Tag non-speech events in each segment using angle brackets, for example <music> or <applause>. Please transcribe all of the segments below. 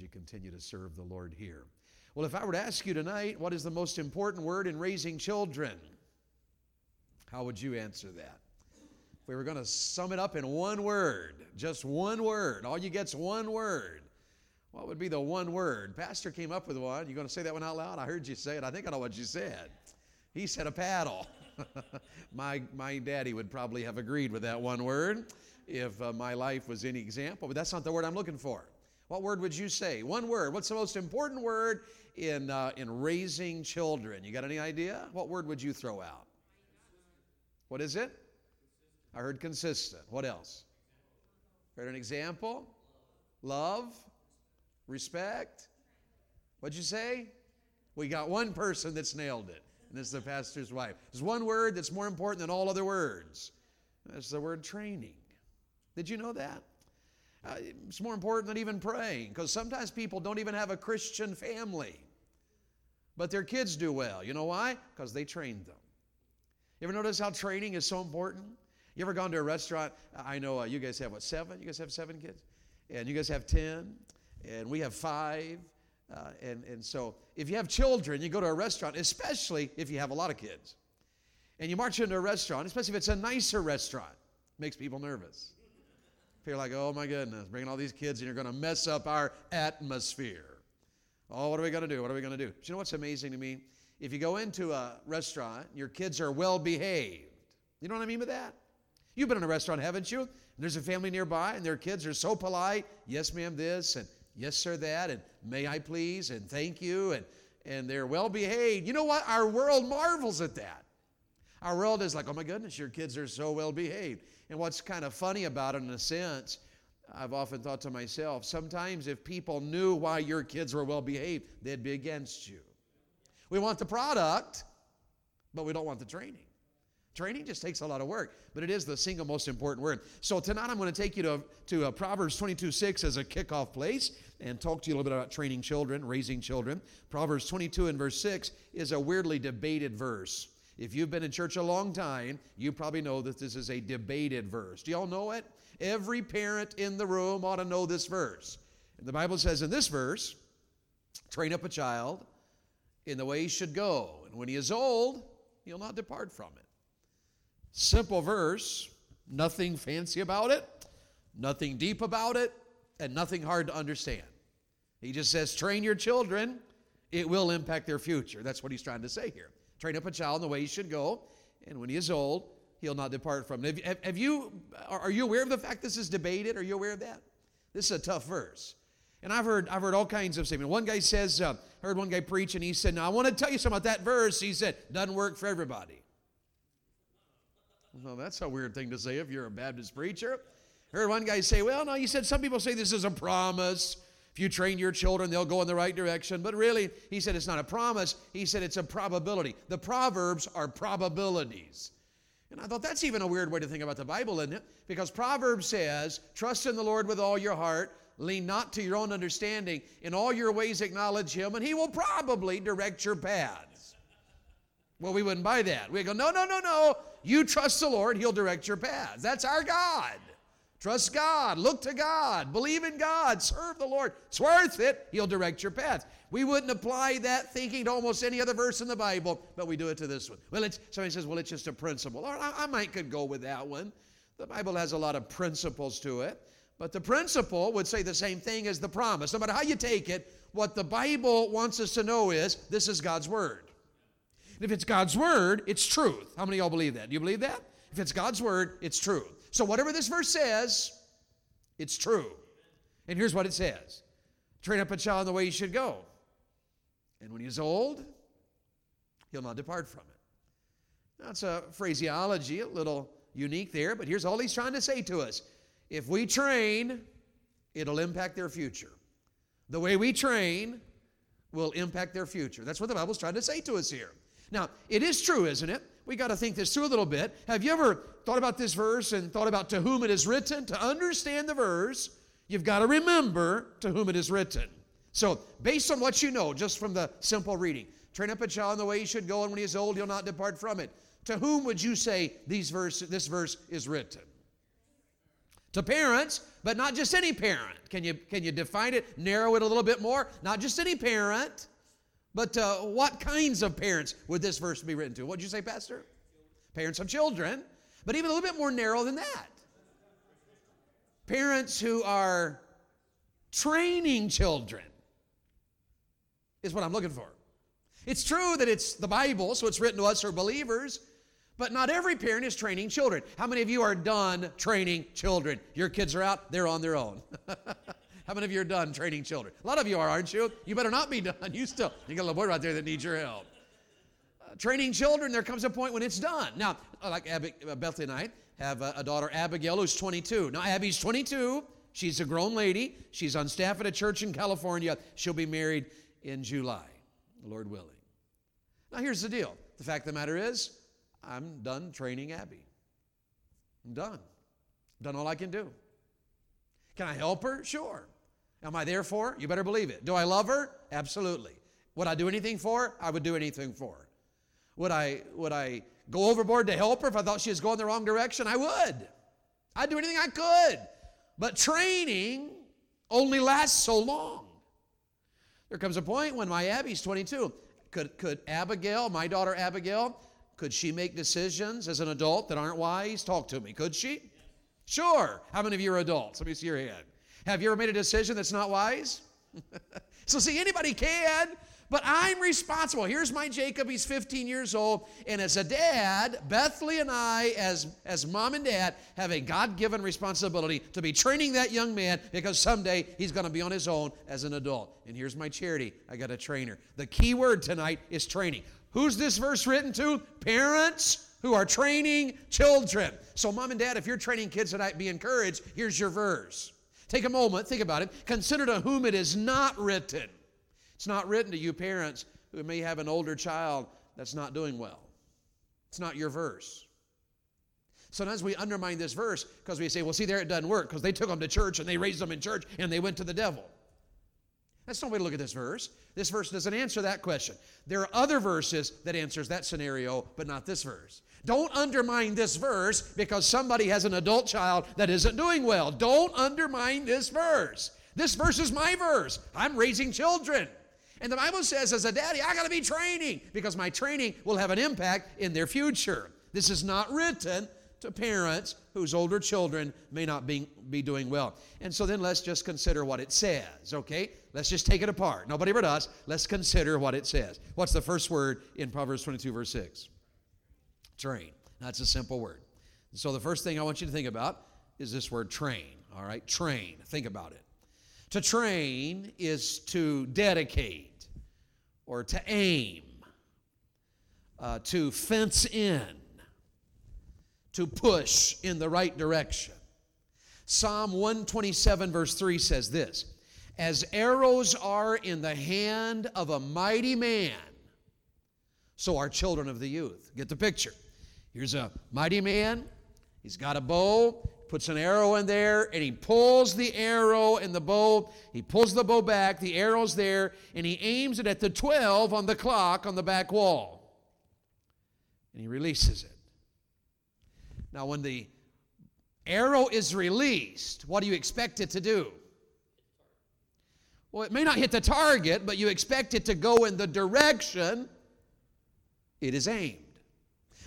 you continue to serve the Lord here. Well, if I were to ask you tonight, what is the most important word in raising children? How would you answer that? If we were going to sum it up in one word, just one word, all you get's one word. What would be the one word? Pastor came up with one. You going to say that one out loud? I heard you say it. I think I know what you said. He said a paddle. <laughs> my, my daddy would probably have agreed with that one word if uh, my life was any example, but that's not the word I'm looking for. What word would you say? One word. What's the most important word in, uh, in raising children? You got any idea? What word would you throw out? What is it? I heard consistent. What else? Heard an example? Love? Respect? What'd you say? We got one person that's nailed it, and it's the pastor's wife. There's one word that's more important than all other words. That's the word training. Did you know that? Uh, it's more important than even praying because sometimes people don't even have a Christian family, but their kids do well. You know why? Because they trained them. You ever notice how training is so important? You ever gone to a restaurant? I know uh, you guys have what, seven? You guys have seven kids? And you guys have ten? And we have five. Uh, and, and so if you have children, you go to a restaurant, especially if you have a lot of kids. And you march into a restaurant, especially if it's a nicer restaurant, makes people nervous. Feel like, oh my goodness, bringing all these kids and you're going to mess up our atmosphere. Oh, what are we going to do? What are we going to do? But you know what's amazing to me? If you go into a restaurant, your kids are well behaved. You know what I mean by that? You've been in a restaurant, haven't you? And there's a family nearby, and their kids are so polite. Yes, ma'am, this, and yes, sir, that, and may I please, and thank you, and, and they're well behaved. You know what? Our world marvels at that. Our world is like, oh my goodness, your kids are so well behaved. And what's kind of funny about it, in a sense, I've often thought to myself, sometimes if people knew why your kids were well behaved, they'd be against you. We want the product, but we don't want the training. Training just takes a lot of work, but it is the single most important word. So tonight I'm going to take you to, to uh, Proverbs 22 6 as a kickoff place and talk to you a little bit about training children, raising children. Proverbs 22 and verse 6 is a weirdly debated verse. If you've been in church a long time, you probably know that this is a debated verse. Do y'all know it? Every parent in the room ought to know this verse. And the Bible says in this verse, train up a child in the way he should go, and when he is old, he'll not depart from it. Simple verse, nothing fancy about it, nothing deep about it, and nothing hard to understand. He just says, train your children, it will impact their future. That's what he's trying to say here. Train up a child in the way he should go, and when he is old, he'll not depart from it. Have, have you, are you aware of the fact this is debated? Are you aware of that? This is a tough verse. And I've heard, I've heard all kinds of statements. One guy says, uh, heard one guy preach, and he said, Now I want to tell you something about that verse. He said, doesn't work for everybody. Well, that's a weird thing to say if you're a Baptist preacher. Heard one guy say, Well, no, you said some people say this is a promise. If you train your children, they'll go in the right direction. But really, he said it's not a promise. He said it's a probability. The Proverbs are probabilities. And I thought that's even a weird way to think about the Bible, isn't it? Because Proverbs says, Trust in the Lord with all your heart, lean not to your own understanding. In all your ways, acknowledge Him, and He will probably direct your paths. Well, we wouldn't buy that. We go, No, no, no, no. You trust the Lord, He'll direct your paths. That's our God. Trust God, look to God, believe in God, serve the Lord. It's worth it. He'll direct your path. We wouldn't apply that thinking to almost any other verse in the Bible, but we do it to this one. Well, it's, somebody says, well, it's just a principle. Or I, I might could go with that one. The Bible has a lot of principles to it, but the principle would say the same thing as the promise. No matter how you take it, what the Bible wants us to know is this is God's Word. And if it's God's Word, it's truth. How many of y'all believe that? Do you believe that? If it's God's Word, it's truth. So, whatever this verse says, it's true. And here's what it says train up a child in the way he should go. And when he's old, he'll not depart from it. That's a phraseology, a little unique there, but here's all he's trying to say to us. If we train, it'll impact their future. The way we train will impact their future. That's what the Bible's trying to say to us here. Now, it is true, isn't it? We got to think this through a little bit. Have you ever thought about this verse and thought about to whom it is written? To understand the verse, you've got to remember to whom it is written. So, based on what you know, just from the simple reading, train up a child in the way he should go, and when he is old, he'll not depart from it. To whom would you say these verse, this verse is written? To parents, but not just any parent. Can you, can you define it, narrow it a little bit more? Not just any parent, but uh, what kinds of parents would this verse be written to? What'd you say, Pastor? Parents of children, but even a little bit more narrow than that. Parents who are training children is what I'm looking for. It's true that it's the Bible, so it's written to us who are believers, but not every parent is training children. How many of you are done training children? Your kids are out, they're on their own. <laughs> How many of you are done training children? A lot of you are, aren't you? You better not be done. <laughs> You still, you got a little boy right there that needs your help. Uh, training children, there comes a point when it's done. Now, like Abby, uh, Bethany and I have a, a daughter, Abigail, who's 22. Now, Abby's 22. She's a grown lady. She's on staff at a church in California. She'll be married in July, Lord willing. Now, here's the deal the fact of the matter is, I'm done training Abby. I'm done. Done all I can do. Can I help her? Sure. Am I there for? You better believe it. Do I love her? Absolutely. Would I do anything for her? I would do anything for her. Would I, would I go overboard to help her if I thought she was going the wrong direction? I would. I'd do anything I could. But training only lasts so long. There comes a point when my Abby's 22. Could, could Abigail, my daughter Abigail, could she make decisions as an adult that aren't wise? Talk to me. Could she? Sure. How many of you are adults? Let me see your hand. Have you ever made a decision that's not wise? <laughs> so, see, anybody can, but I'm responsible. Here's my Jacob. He's 15 years old. And as a dad, Bethany and I, as, as mom and dad, have a God given responsibility to be training that young man because someday he's going to be on his own as an adult. And here's my charity I got a trainer. The key word tonight is training. Who's this verse written to? Parents who are training children. So, mom and dad, if you're training kids tonight, be encouraged. Here's your verse. Take a moment, think about it. Consider to whom it is not written. It's not written to you parents who may have an older child that's not doing well. It's not your verse. Sometimes we undermine this verse because we say, well, see, there it doesn't work because they took them to church and they raised them in church and they went to the devil. That's no way to look at this verse. This verse doesn't answer that question. There are other verses that answers that scenario, but not this verse. Don't undermine this verse because somebody has an adult child that isn't doing well. Don't undermine this verse. This verse is my verse. I'm raising children. And the Bible says, as a daddy, I got to be training because my training will have an impact in their future. This is not written to parents whose older children may not be, be doing well. And so then let's just consider what it says, okay? Let's just take it apart. Nobody but us. Let's consider what it says. What's the first word in Proverbs 22, verse 6? Train. That's a simple word. So the first thing I want you to think about is this word train. All right, train. Think about it. To train is to dedicate or to aim, uh, to fence in, to push in the right direction. Psalm 127, verse 3 says this As arrows are in the hand of a mighty man, so are children of the youth. Get the picture. Here's a mighty man. He's got a bow, puts an arrow in there, and he pulls the arrow and the bow. He pulls the bow back, the arrow's there, and he aims it at the 12 on the clock on the back wall. And he releases it. Now, when the arrow is released, what do you expect it to do? Well, it may not hit the target, but you expect it to go in the direction it is aimed.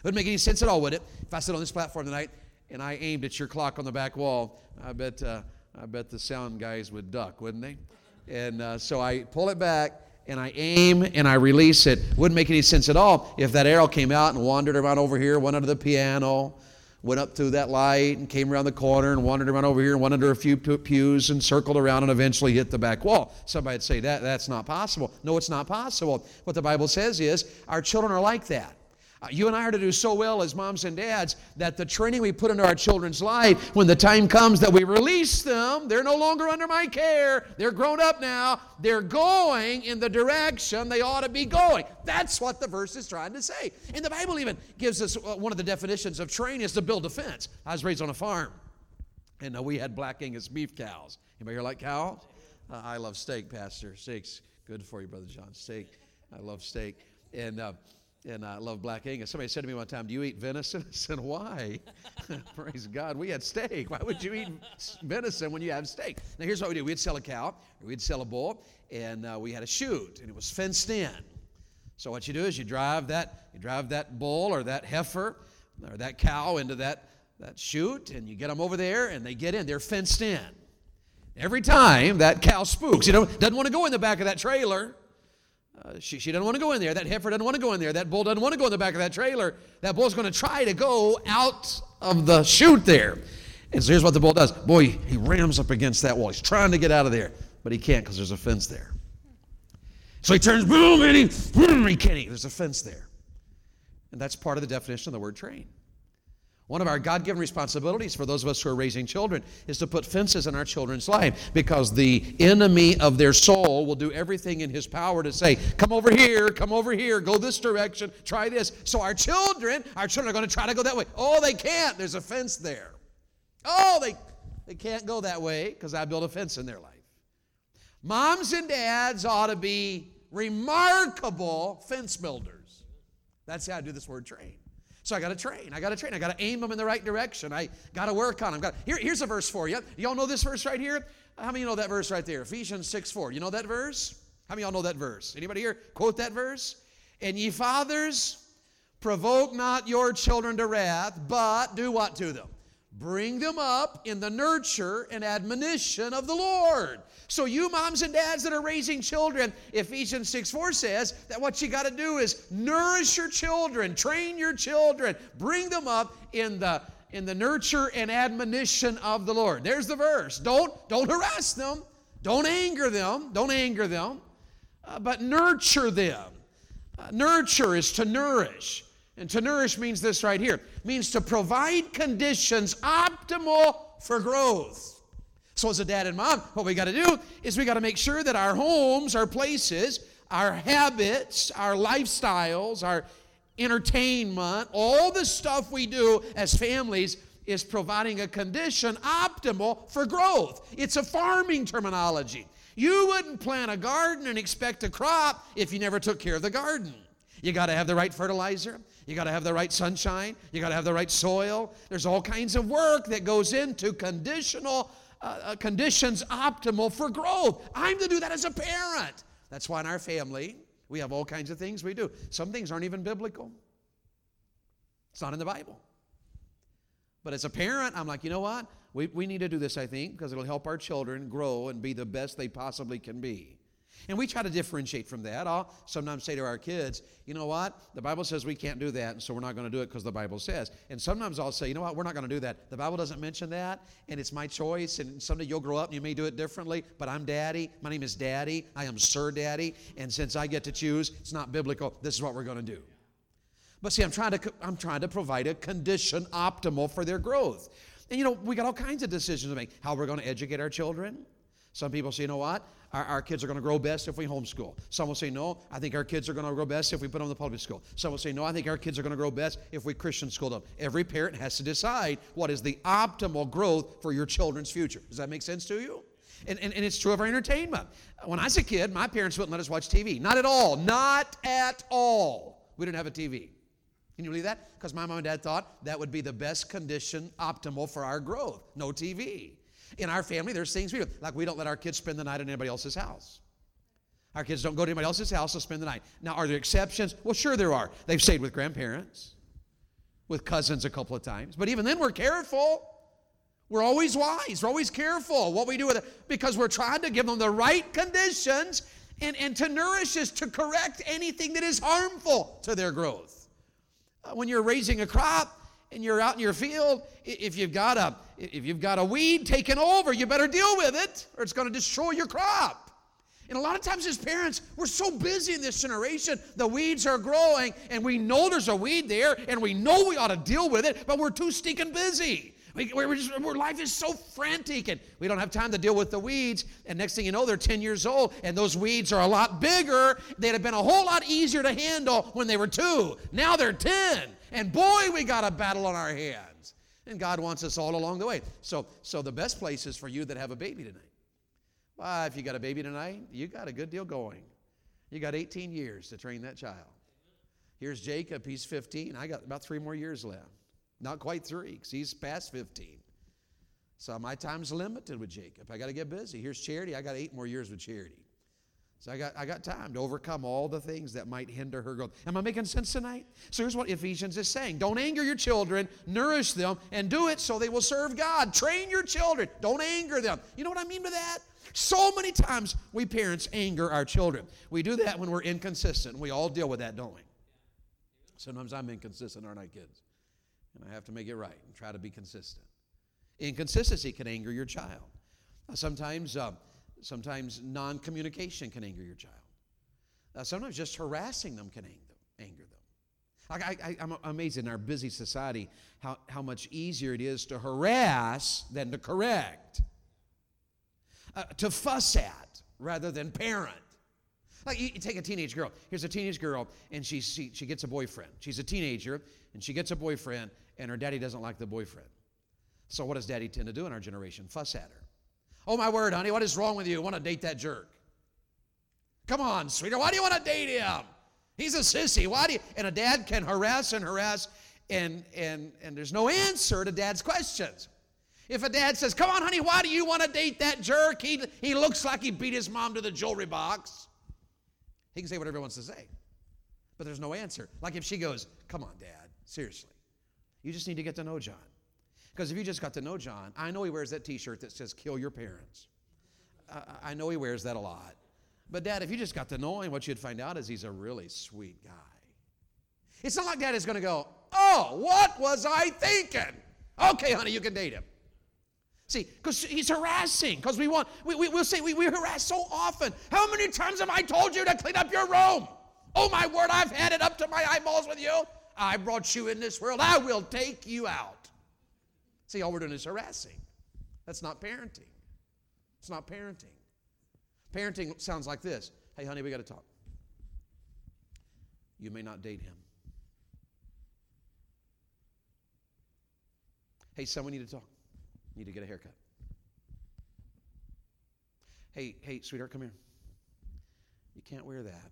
It wouldn't make any sense at all, would it? If I sit on this platform tonight and I aimed at your clock on the back wall, I bet, uh, I bet the sound guys would duck, wouldn't they? And uh, so I pull it back and I aim and I release it. Wouldn't make any sense at all if that arrow came out and wandered around over here, went under the piano, went up through that light and came around the corner and wandered around over here and went under a few pews and circled around and eventually hit the back wall. Somebody'd say that that's not possible. No, it's not possible. What the Bible says is our children are like that. Uh, you and I are to do so well as moms and dads that the training we put into our children's life, when the time comes that we release them, they're no longer under my care. They're grown up now. They're going in the direction they ought to be going. That's what the verse is trying to say. And the Bible even gives us uh, one of the definitions of training is to build a fence. I was raised on a farm, and uh, we had black Angus beef cows. Anybody here like cows? I love steak, Pastor. Steak's good for you, Brother John. Steak. I love steak. And and I love black Angus. Somebody said to me one time, Do you eat venison? <laughs> I said, Why? <laughs> Praise God. We had steak. Why would you eat venison when you have steak? Now, here's what we do we'd sell a cow, we'd sell a bull, and uh, we had a chute, and it was fenced in. So, what you do is you drive that, you drive that bull or that heifer or that cow into that, that chute, and you get them over there, and they get in. They're fenced in. Every time that cow spooks, you know, doesn't want to go in the back of that trailer. Uh, she, she doesn't want to go in there. That heifer doesn't want to go in there. That bull doesn't want to go in the back of that trailer. That bull's going to try to go out of the chute there. And so here's what the bull does. Boy, he rams up against that wall. He's trying to get out of there, but he can't because there's a fence there. So he turns, boom, and he, boom, he can't. There's a fence there. And that's part of the definition of the word train. One of our God given responsibilities for those of us who are raising children is to put fences in our children's life because the enemy of their soul will do everything in his power to say, Come over here, come over here, go this direction, try this. So our children, our children are going to try to go that way. Oh, they can't. There's a fence there. Oh, they, they can't go that way because I built a fence in their life. Moms and dads ought to be remarkable fence builders. That's how I do this word train. So I got to train. I got to train. I got to aim them in the right direction. I got to work on them. Got Here, here's a verse for you. Y'all know this verse right here? How many know that verse right there? Ephesians 6 4. You know that verse? How many y'all know that verse? Anybody here quote that verse? And ye fathers, provoke not your children to wrath, but do what to them? Bring them up in the nurture and admonition of the Lord. So, you moms and dads that are raising children, Ephesians 6 4 says that what you got to do is nourish your children, train your children, bring them up in the in the nurture and admonition of the Lord. There's the verse. Don't don't harass them. Don't anger them. Don't anger them. Uh, but nurture them. Uh, nurture is to nourish. And to nourish means this right here means to provide conditions optimal for growth. So, as a dad and mom, what we got to do is we got to make sure that our homes, our places, our habits, our lifestyles, our entertainment, all the stuff we do as families is providing a condition optimal for growth. It's a farming terminology. You wouldn't plant a garden and expect a crop if you never took care of the garden. You got to have the right fertilizer. You got to have the right sunshine. You got to have the right soil. There's all kinds of work that goes into conditional uh, uh, conditions optimal for growth. I'm to do that as a parent. That's why in our family we have all kinds of things we do. Some things aren't even biblical. It's not in the Bible. But as a parent, I'm like, you know what? We, we need to do this, I think, because it'll help our children grow and be the best they possibly can be. And we try to differentiate from that. I'll sometimes say to our kids, you know what? The Bible says we can't do that, and so we're not going to do it because the Bible says. And sometimes I'll say, you know what? We're not going to do that. The Bible doesn't mention that, and it's my choice, and someday you'll grow up and you may do it differently, but I'm daddy. My name is daddy. I am Sir Daddy. And since I get to choose, it's not biblical. This is what we're going to do. But see, I'm trying to, I'm trying to provide a condition optimal for their growth. And you know, we got all kinds of decisions to make. How we're going to educate our children. Some people say, you know what? our, our kids are going to grow best if we homeschool. Some will say, no, I think our kids are going to grow best if we put them in the public school. Some will say, no, I think our kids are going to grow best if we Christian school them. Every parent has to decide what is the optimal growth for your children's future. Does that make sense to you? And, and, and, it's true of our entertainment. When I was a kid, my parents wouldn't let us watch TV. Not at all. Not at all. We didn't have a TV. Can you believe that? Because my mom and dad thought that would be the best condition optimal for our growth. No TV. In our family, there's things we do. Like we don't let our kids spend the night at anybody else's house. Our kids don't go to anybody else's house to spend the night. Now, are there exceptions? Well, sure there are. They've stayed with grandparents, with cousins a couple of times. But even then, we're careful. We're always wise. We're always careful what we do with it because we're trying to give them the right conditions and, and to nourish us, to correct anything that is harmful to their growth. Uh, when you're raising a crop, and you're out in your field, if you've got a if you've got a weed taken over, you better deal with it, or it's going to destroy your crop. And a lot of times, as parents, we're so busy in this generation, the weeds are growing, and we know there's a weed there, and we know we ought to deal with it, but we're too stinking busy. We, we're just, our life is so frantic, and we don't have time to deal with the weeds. And next thing you know, they're 10 years old, and those weeds are a lot bigger. They'd have been a whole lot easier to handle when they were two. Now they're 10. And boy, we got a battle on our hands. And God wants us all along the way. So, so the best place is for you that have a baby tonight. Well, if you got a baby tonight, you got a good deal going. You got 18 years to train that child. Here's Jacob, he's 15. I got about three more years left. Not quite three, because he's past 15. So my time's limited with Jacob. I got to get busy. Here's Charity. I got eight more years with Charity. So I got, I got time to overcome all the things that might hinder her growth. Am I making sense tonight? So here's what Ephesians is saying Don't anger your children, nourish them, and do it so they will serve God. Train your children, don't anger them. You know what I mean by that? So many times we parents anger our children. We do that when we're inconsistent. We all deal with that, don't we? Sometimes I'm inconsistent, aren't I, kids? And I have to make it right and try to be consistent. Inconsistency can anger your child. Sometimes. Uh, Sometimes non communication can anger your child. Uh, sometimes just harassing them can anger them. I, am amazed in our busy society how, how much easier it is to harass than to correct, uh, to fuss at rather than parent. Like you, you, take a teenage girl. Here's a teenage girl, and she, she, she gets a boyfriend. She's a teenager, and she gets a boyfriend, and her daddy doesn't like the boyfriend. So, what does daddy tend to do in our generation? Fuss at her. Oh, my word, honey, what is wrong with you? Want to date that jerk? Come on, sweetheart, why do you want to date him? He's a sissy. Why do you? And a dad can harass and harass, and, and, and there's no answer to dad's questions. If a dad says, Come on, honey, why do you want to date that jerk? He, he looks like he beat his mom to the jewelry box. He can say whatever he wants to say, but there's no answer. Like if she goes, Come on, dad, seriously, you just need to get to know John. Because if you just got to know John, I know he wears that t shirt that says, kill your parents. I know he wears that a lot. But, Dad, if you just got to know him, what you'd find out is he's a really sweet guy. It's not like Dad is going to go, oh, what was I thinking? Okay, honey, you can date him. See, because he's harassing, because we want, we, we, will say we, we harass so often. How many times have I told you to clean up your room? Oh, my word, I've had it up to my eyeballs with you. I brought you in this world. I will take you out. See, all we're doing is harassing. That's not parenting. It's not parenting. Parenting sounds like this Hey, honey, we got to talk. You may not date him. Hey, son, we need to talk. Need to get a haircut. Hey, hey, sweetheart, come here. You can't wear that.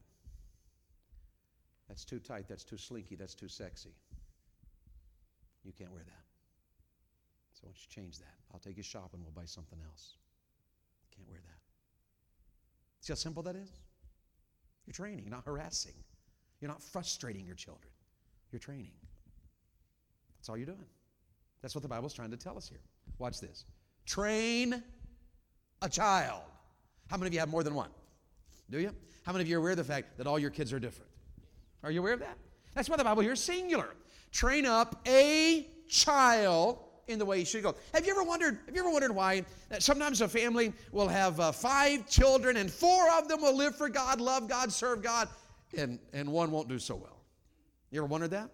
That's too tight. That's too slinky. That's too sexy. You can't wear that. So why don't you change that? I'll take you shopping. We'll buy something else. Can't wear that. See how simple that is? You're training, not harassing. You're not frustrating your children. You're training. That's all you're doing. That's what the Bible's trying to tell us here. Watch this. Train a child. How many of you have more than one? Do you? How many of you are aware of the fact that all your kids are different? Are you aware of that? That's why the Bible here is singular. Train up a child in the way he should go. Have you ever wondered? Have you ever wondered why that sometimes a family will have uh, five children and four of them will live for God, love God, serve God, and and one won't do so well? You ever wondered that?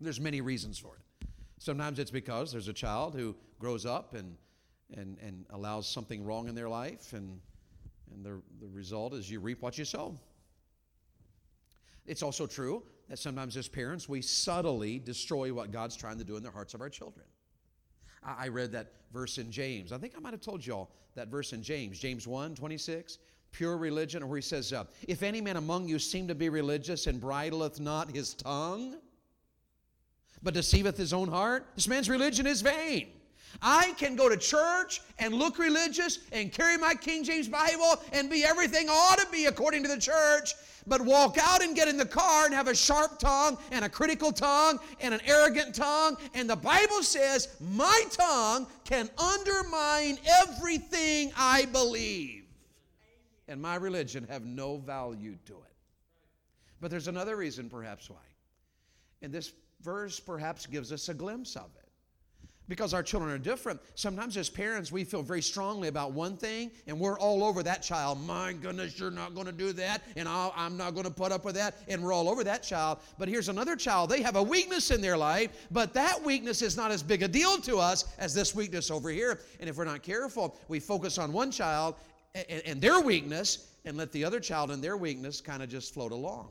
There's many reasons for it. Sometimes it's because there's a child who grows up and and and allows something wrong in their life, and and the the result is you reap what you sow. It's also true that sometimes as parents we subtly destroy what God's trying to do in the hearts of our children. I read that verse in James. I think I might have told y'all that verse in James, James 1 26. Pure religion, where he says, uh, If any man among you seem to be religious and bridleth not his tongue, but deceiveth his own heart, this man's religion is vain. I can go to church and look religious and carry my King James Bible and be everything ought to be according to the church, but walk out and get in the car and have a sharp tongue and a critical tongue and an arrogant tongue. And the Bible says, My tongue can undermine everything I believe. And my religion have no value to it. But there's another reason, perhaps, why. And this verse perhaps gives us a glimpse of it because our children are different. Sometimes, as parents, we feel very strongly about one thing and we're all over that child. My goodness, you're not going to do that, and i am not going to put up with that, and we're all over that child. But here's another child. They have a weakness in their life, but that weakness is not as big a deal to us as this weakness over here. And if we're not careful, we focus on one child and, and their weakness and let the other child and their weakness kind of just float along.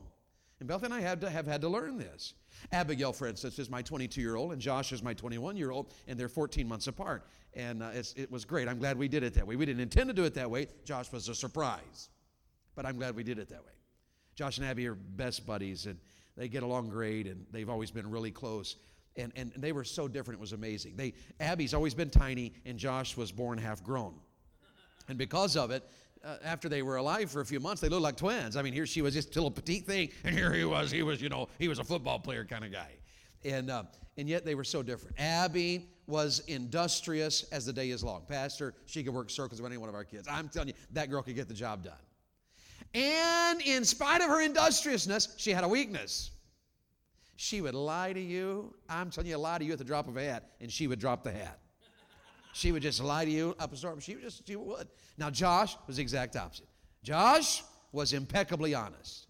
And Beth and I have, to, have had to learn this. Abigail, for instance, is my 22 year old, and Josh is my 21 year old, and they're 14 months apart. And uh, it was great. I'm glad we did it that way. We didn't intend to do it that way. Josh was a surprise, but I'm glad we did it that way. Josh and Abby are best buddies, and they get along great, and they've always been really close. And, and they were so different, it was amazing. They, Abby's always been tiny, and Josh was born half grown. And because of it, uh, after they were alive for a few months, they looked like twins. I mean, here she was just a little petite thing, and here he was. He was, you know, he was a football player kind of guy. And, uh, and yet they were so different. Abby was industrious as the day is long. Pastor, she could work circles with any one of our kids. I'm telling you, that girl could get the job done. And in spite of her industriousness, she had a weakness. She would lie to you. I'm telling you, lie to you at the drop of a hat, and she would drop the hat. She would just lie to you up a storm. She would just, she would. Now, Josh was the exact opposite. Josh was impeccably honest.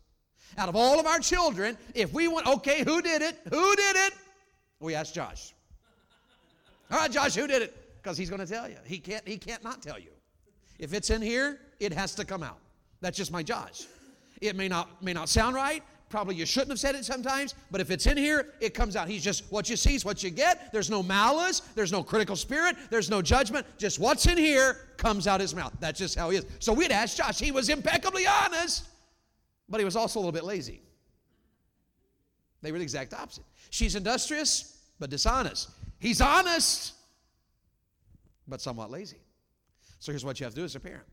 Out of all of our children, if we want, okay, who did it? Who did it? We asked Josh. All right, Josh, who did it? Because he's going to tell you. He can't, he can't not tell you. If it's in here, it has to come out. That's just my Josh. It may not, may not sound right. Probably you shouldn't have said it sometimes, but if it's in here, it comes out. He's just what you see is what you get. There's no malice, there's no critical spirit, there's no judgment. Just what's in here comes out his mouth. That's just how he is. So we'd ask Josh. He was impeccably honest, but he was also a little bit lazy. They were the exact opposite. She's industrious, but dishonest. He's honest, but somewhat lazy. So here's what you have to do as a parent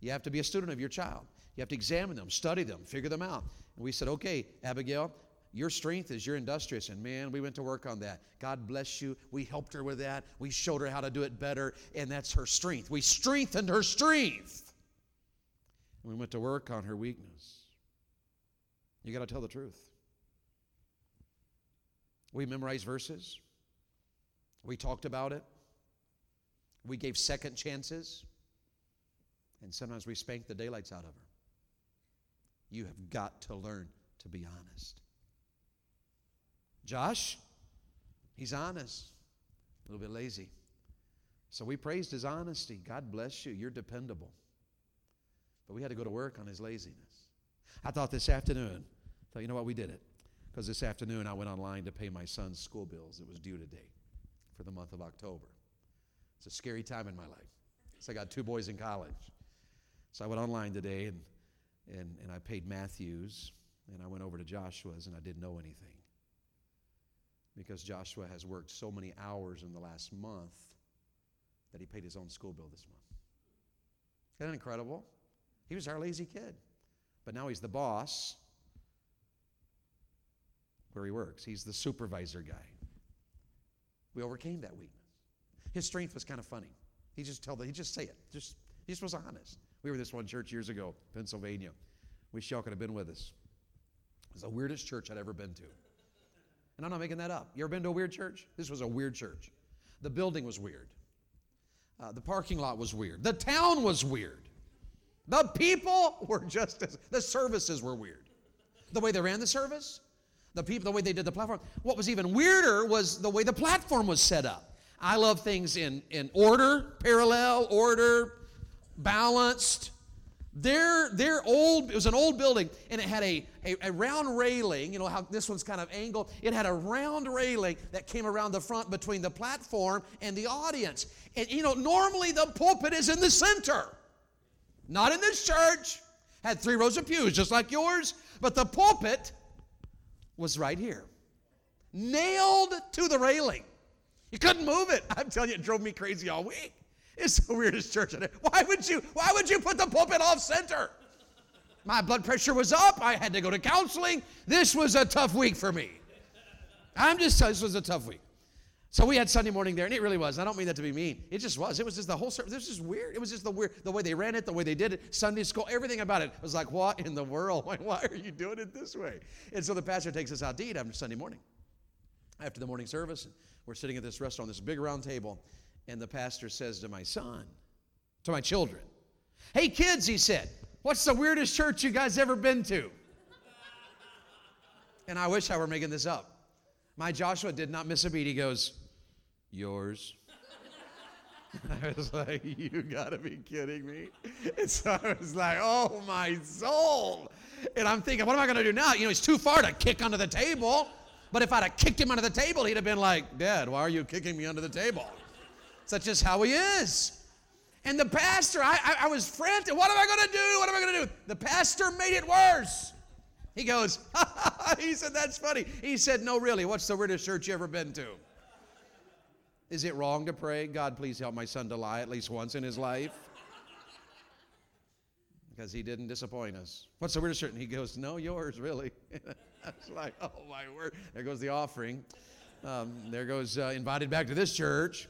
you have to be a student of your child. You have to examine them, study them, figure them out. We said, okay, Abigail, your strength is you're industrious. And man, we went to work on that. God bless you. We helped her with that. We showed her how to do it better. And that's her strength. We strengthened her strength. And we went to work on her weakness. You got to tell the truth. We memorized verses. We talked about it. We gave second chances. And sometimes we spanked the daylights out of her. You have got to learn to be honest. Josh, he's honest, a little bit lazy. So we praised his honesty. God bless you. You're dependable. But we had to go to work on his laziness. I thought this afternoon, thought, you know what, we did it. Because this afternoon I went online to pay my son's school bills. It was due today for the month of October. It's a scary time in my life. So I got two boys in college. So I went online today and and, and I paid Matthews, and I went over to Joshua's, and I didn't know anything. Because Joshua has worked so many hours in the last month that he paid his own school bill this month. Isn't that incredible? He was our lazy kid. But now he's the boss where he works. He's the supervisor guy. We overcame that weakness. His strength was kind of funny. He just tell the, he just say it. Just he just was honest. We were this one church years ago, Pennsylvania. Wish y'all could have been with us. It was the weirdest church I'd ever been to. And I'm not making that up. You ever been to a weird church? This was a weird church. The building was weird. Uh, the parking lot was weird. The town was weird. The people were just as, the services were weird. The way they ran the service, the people, the way they did the platform. What was even weirder was the way the platform was set up. I love things in, in order, parallel, order, balanced. Their, their old, it was an old building, and it had a, a, a, round railing. You know how this one's kind of angled? It had a round railing that came around the front between the platform and the audience. And you know, normally the pulpit is in the center. Not in this church. Had three rows of pews, just like yours, but the pulpit was right here. Nailed to the railing. You couldn't move it. <laughs> I'm telling you, it drove me crazy all week. It's the weirdest church. Why would you? Why would you put the pulpit off center? My blood pressure was up. I had to go to counseling. This was a tough week for me. I'm just this was a tough week. So we had Sunday morning there, and it really was. I don't mean that to be mean. It just was. It was just the whole service. This is just weird. It was just the weird, the way they ran it, the way they did it. Sunday school, everything about it was like, what in the world? <laughs> Why, why are you doing it this way? And so the pastor takes us out to eat after Sunday morning. After the morning service, we're sitting at this restaurant, this big round table, and the pastor says to my son, to my children, Hey, kids, he said, what's the weirdest church you guys ever been to? And I wish I were making this up. My Joshua did not miss a beat. He goes, Yours. <laughs> I was like, You gotta be kidding me. And so I was like, Oh my soul. And I'm thinking, What am I gonna do now? You know, he's too far to kick under the table. But if I'd have kicked him under the table, he'd have been like, Dad, why are you kicking me under the table? Such as how he is. And the pastor, I, I, I was frantic. What am I going to do? What am I going to do? The pastor made it worse. He goes, <laughs> he said, That's funny. He said, No, really, what's the weirdest church you ever been to? Is it wrong to pray, God, please help my son to lie at least once in his life? Because he didn't disappoint us. What's the weirdest church? And he goes, No, yours, really. <laughs> That's like, oh my word. There goes the offering. Um, there goes uh, invited back to this church.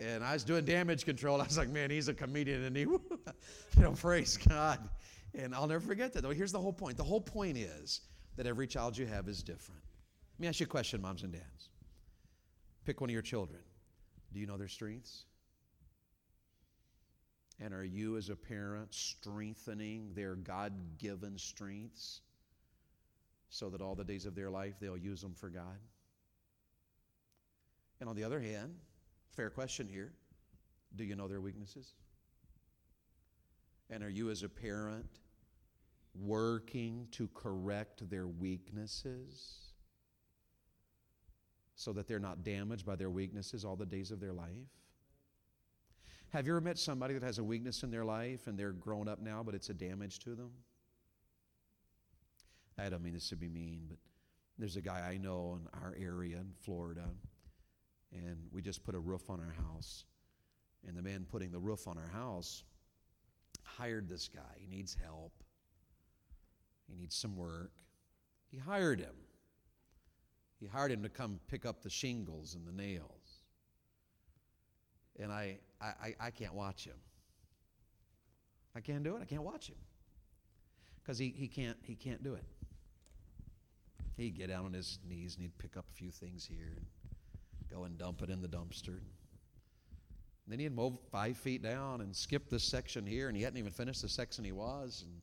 And I was doing damage control. <laughs> I was like, man, he's a comedian, and he, <laughs> you know, praise God. And I'll never forget that. Though here's the whole point. The whole point is that every child you have is different. Let me ask you a question, moms and dads. Pick one of your children. Do you know their strengths? And are you, as a parent, strengthening their God given strengths so that all the days of their life they'll use them for God? And on the other hand, fair question here do you know their weaknesses? And are you, as a parent, working to correct their weaknesses so that they're not damaged by their weaknesses all the days of their life? Have you ever met somebody that has a weakness in their life and they're grown up now, but it's a damage to them? I don't mean this to be mean, but there's a guy I know in our area in Florida, and we just put a roof on our house. And the man putting the roof on our house hired this guy. He needs help, he needs some work. He hired him. He hired him to come pick up the shingles and the nails. And I, I, I can't watch him. I can't do it. I can't watch him. Because he, he, can't, he can't do it. He'd get down on his knees and he'd pick up a few things here and go and dump it in the dumpster. Then he'd move five feet down and skip this section here, and he hadn't even finished the section he was. And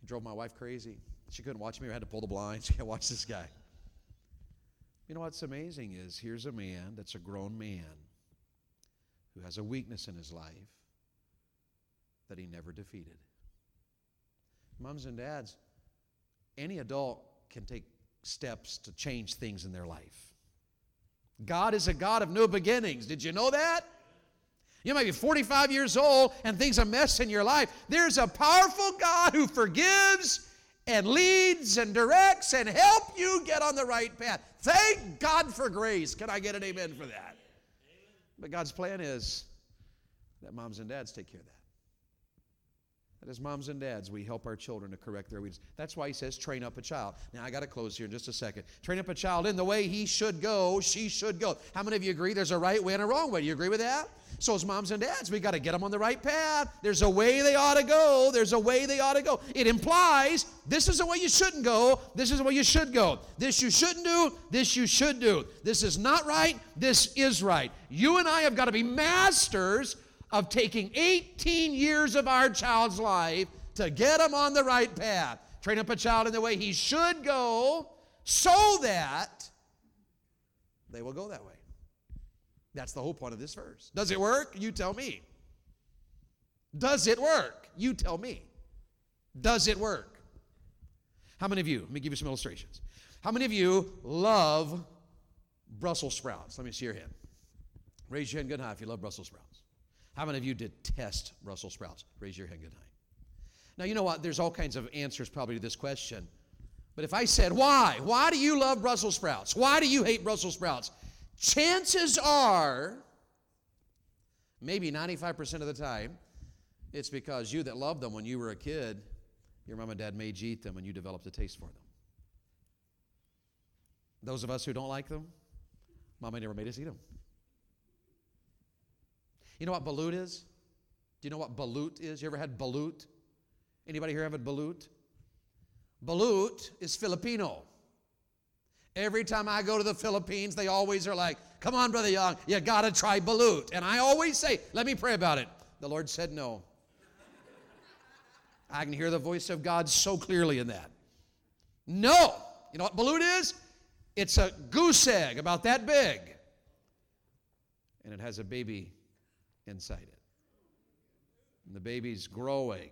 he drove my wife crazy. She couldn't watch me. I had to pull the blinds. <laughs> She can't watch this guy. You know what's amazing is here's a man that's a grown man who has a weakness in his life that he never defeated. Moms and dads, any adult can take steps to change things in their life. God is a God of new beginnings. Did you know that? You may be 45 years old and things a mess in your life. There's a powerful God who forgives and leads and directs and help you get on the right path. Thank God for grace. Can I get an amen for that? But God's plan is that moms and dads take care of that. That as moms and dads, we help our children to correct their weaknesses. That's why he says, train up a child. Now, I got to close here in just a second. Train up a child in the way he should go, she should go. How many of you agree there's a right way and a wrong way? Do you agree with that? So, as moms and dads, we got to get them on the right path. There's a way they ought to go. There's a way they ought to go. It implies this is the way you shouldn't go. This is the way you should go. This you shouldn't do. This you should do. This is not right. This is right. You and I have got to be masters of taking 18 years of our child's life to get them on the right path. Train up a child in the way he should go so that they will go that way. That's the whole point of this verse. Does it work? You tell me. Does it work? You tell me. Does it work? How many of you, let me give you some illustrations. How many of you love Brussels sprouts? Let me see your hand. Raise your hand good high if you love Brussels sprouts. How many of you detest Brussels sprouts? Raise your hand good high. Now, you know what? There's all kinds of answers probably to this question. But if I said, why? Why do you love Brussels sprouts? Why do you hate Brussels sprouts? Chances are, maybe 95% of the time, it's because you that loved them when you were a kid, your mom and dad made you eat them and you developed a taste for them. Those of us who don't like them, mama never made us eat them. You know what balut is? Do you know what balut is? You ever had balut? Anybody here have a balut? Balut is Filipino. Every time I go to the Philippines, they always are like, come on, Brother Young, you got to try balut. And I always say, let me pray about it. The Lord said no. I can hear the voice of God so clearly in that. No. You know what balut is? It's a goose egg about that big. And it has a baby inside it. And the baby's growing.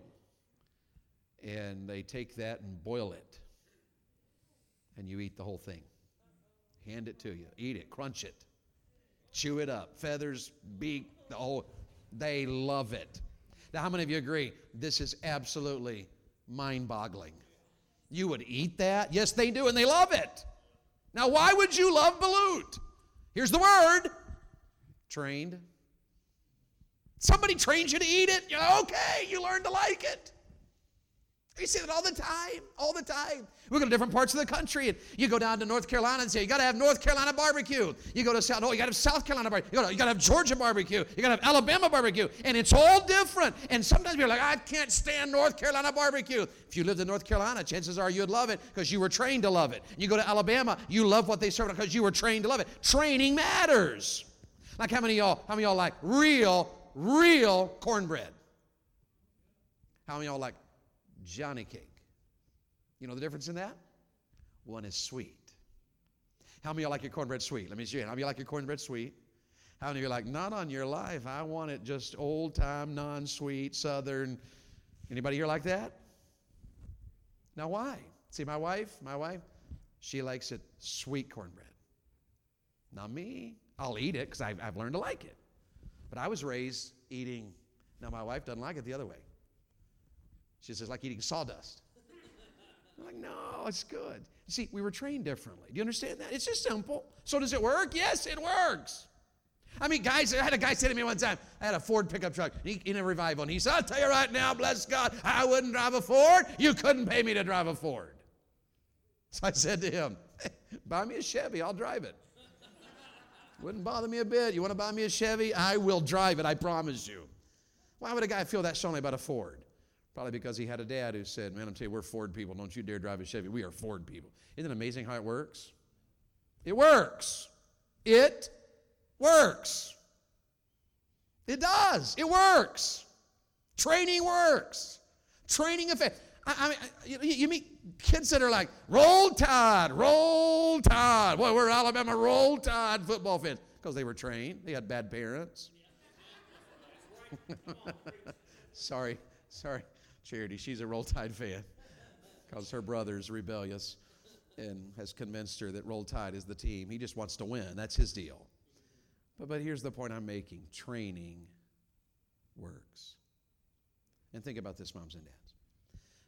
And they take that and boil it. And you eat the whole thing. Hand it to you. Eat it. Crunch it. Chew it up. Feathers, beak, the whole. They love it. Now, how many of you agree this is absolutely mind boggling? You would eat that? Yes, they do, and they love it. Now, why would you love balut? Here's the word trained. Somebody trains you to eat it. You're like, okay, you learn to like it. You see that all the time, all the time. We go to different parts of the country, and you go down to North Carolina and say, you got to have North Carolina barbecue. You go to South, oh, you got to have South Carolina barbecue. You got to have Georgia barbecue. You got to have Alabama barbecue. And it's all different. And sometimes you're like, I can't stand North Carolina barbecue. If you lived in North Carolina, chances are you'd love it because you were trained to love it. You go to Alabama, you love what they serve because you were trained to love it. Training matters. Like how many y'all, how many y'all like real, real cornbread? How many y'all like Johnny cake. You know the difference in that? One is sweet. How many of you like your cornbread sweet? Let me see. How many you like your cornbread sweet? How many of you like, not on your life? I want it just old time, non sweet, southern. Anybody here like that? Now, why? See, my wife, my wife, she likes it sweet cornbread. Not me. I'll eat it because I've, I've learned to like it. But I was raised eating, now my wife doesn't like it the other way. She says, like eating sawdust. I'm like, no, it's good. See, we were trained differently. Do you understand that? It's just simple. So does it work? Yes, it works. I mean, guys, I had a guy say to me one time, I had a Ford pickup truck in a revival, and he said, I'll tell you right now, bless God, I wouldn't drive a Ford. You couldn't pay me to drive a Ford. So I said to him, hey, <laughs> buy me a Chevy, I'll drive it. Wouldn't bother me a bit. You want to buy me a Chevy? I will drive it, I promise you. Why would a guy feel that strongly about a Ford? Probably because he had a dad who said, Man, I'm telling you, we're Ford people. Don't you dare drive a Chevy. We are Ford people. Isn't it amazing how it works? It works. It works. It does. It works. Training works. Training effect. I, I mean, you, you, meet kids that are like, roll tide, roll tide. Boy, we're Alabama roll tide football fans because they were trained. They had bad parents. <laughs> sorry, sorry. Charity. She's a Roll Tide fan because her brother's rebellious and has convinced her that Roll Tide is the team. He just wants to win. That's his deal. But, but here's the point I'm making training works. And think about this, moms and dads.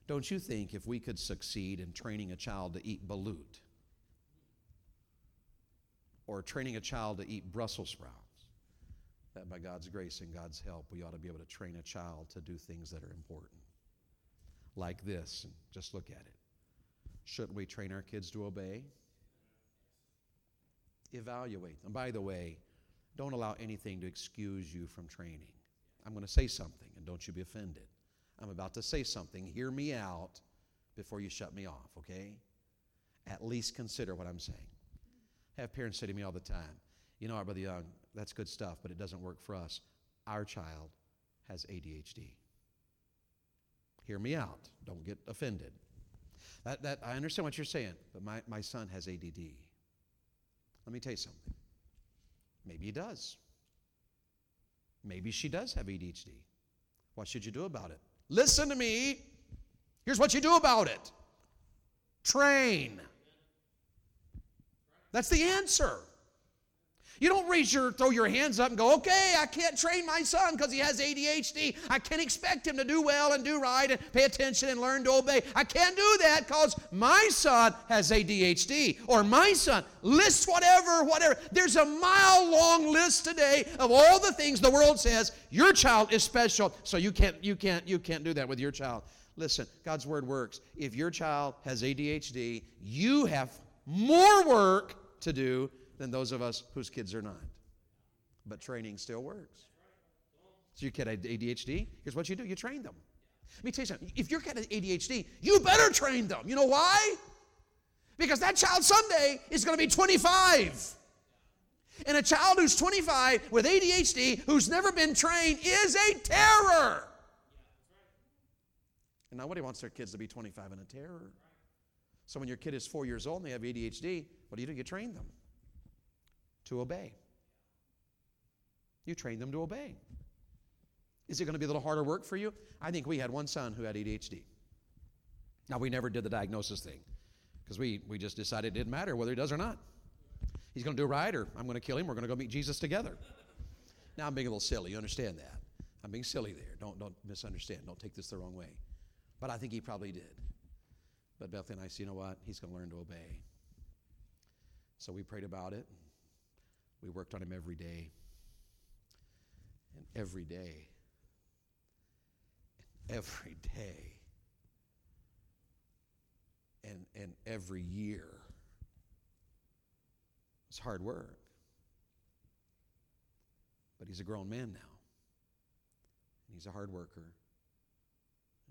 Don't you think if we could succeed in training a child to eat balut or training a child to eat Brussels sprouts, that by God's grace and God's help, we ought to be able to train a child to do things that are important? like this. And just look at it. Shouldn't we train our kids to obey? Evaluate them. By the way, don't allow anything to excuse you from training. I'm going to say something, and don't you be offended. I'm about to say something. Hear me out before you shut me off, okay? At least consider what I'm saying. I have parents say to me all the time, you know, our brother Young, that's good stuff, but it doesn't work for us. Our child has ADHD. Hear me out. Don't get offended. That, that, I understand what you're saying, but my, my son has ADD. Let me tell you something. Maybe he does. Maybe she does have ADHD. What should you do about it? Listen to me. Here's what you do about it train. That's the answer. You don't raise your, throw your hands up and go, okay, I can't train my son because he has ADHD. I can't expect him to do well and do right and pay attention and learn to obey. I can't do that because my son has ADHD or my son. List whatever, whatever. There's a mile long list today of all the things the world says your child is special, so you can't, you can't, you can't do that with your child. Listen, God's word works. If your child has ADHD, you have more work to do than those of us whose kids are not. But training still works. So your kid had ADHD, here's what you do you train them. Let me tell you something. If your kid has ADHD, you better train them. You know why? Because that child someday is going to be 25. And a child who's 25 with ADHD, who's never been trained, is a terror. And nobody wants their kids to be 25 and a terror. So when your kid is four years old and they have ADHD, what do you do? You train them to obey. You train them to obey. Is it going to be a little harder work for you? I think we had one son who had ADHD. Now, we never did the diagnosis thing because we, we just decided it didn't matter whether he does or not. He's going to do right or I'm going to kill him. We're going to go meet Jesus together. Now, I'm being a little silly. You understand that? I'm being silly there. Don't, don't misunderstand. Don't take this the wrong way. But I think he probably did. But Bethany and I said, you know what? He's going to learn to obey. So we prayed about it. We worked on him every day. And every day. And every day. and, and every year, it's hard work. But he's a grown man now. And he's a hard worker.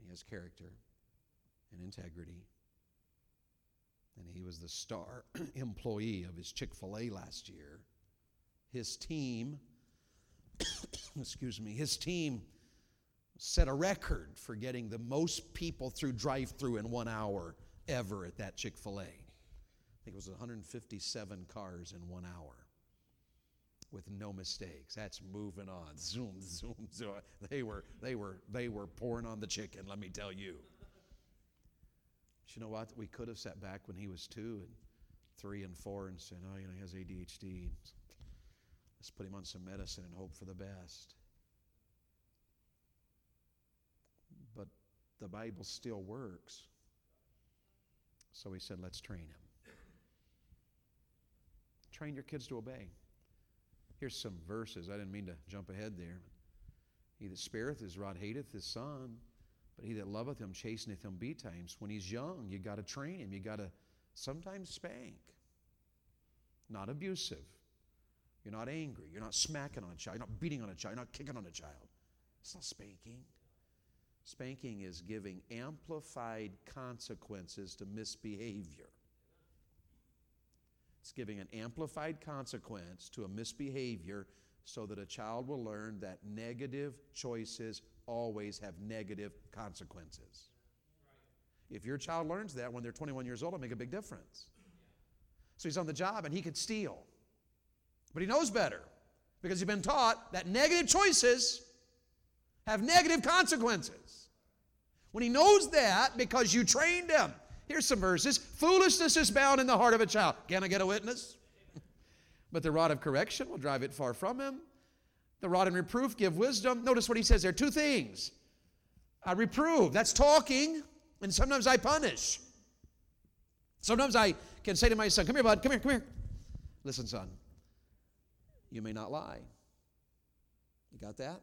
He has character and integrity. And he was the star <clears throat> employee of his Chick fil A last year. His team, <coughs> excuse me, his team set a record for getting the most people through drive through in one hour ever at that Chick fil A. I think it was 157 cars in one hour with no mistakes. That's moving on. Zoom, zoom, zoom. They were, they were, they were pouring on the chicken, let me tell you. But you know what? We could have sat back when he was two and three and four and said, oh, you know, he has ADHD. Let's put him on some medicine and hope for the best. But the Bible still works. So we said, let's train him. Train your kids to obey. Here's some verses. I didn't mean to jump ahead there. He that spareth his rod hateth his son, but he that loveth him chasteneth him betimes. When he's young, you got to train him. You got to sometimes spank. Not abusive. You're not angry. You're not smacking on a child. You're not beating on a child. You're not kicking on a child. It's not spanking. Spanking is giving amplified consequences to misbehavior. It's giving an amplified consequence to a misbehavior so that a child will learn that negative choices always have negative consequences. If your child learns that when they're 21 years old, it'll make a big difference. So he's on the job and he could steal. But he knows better because he's been taught that negative choices have negative consequences. When he knows that because you trained him, Here's some verses. Foolishness is bound in the heart of a child. Can I get a witness? <laughs> but the rod of correction will drive it far from him. The rod and reproof give wisdom. Notice what he says there two things. I reprove, that's talking, and sometimes I punish. Sometimes I can say to my son, Come here, bud, come here, come here. Listen, son, you may not lie. You got that?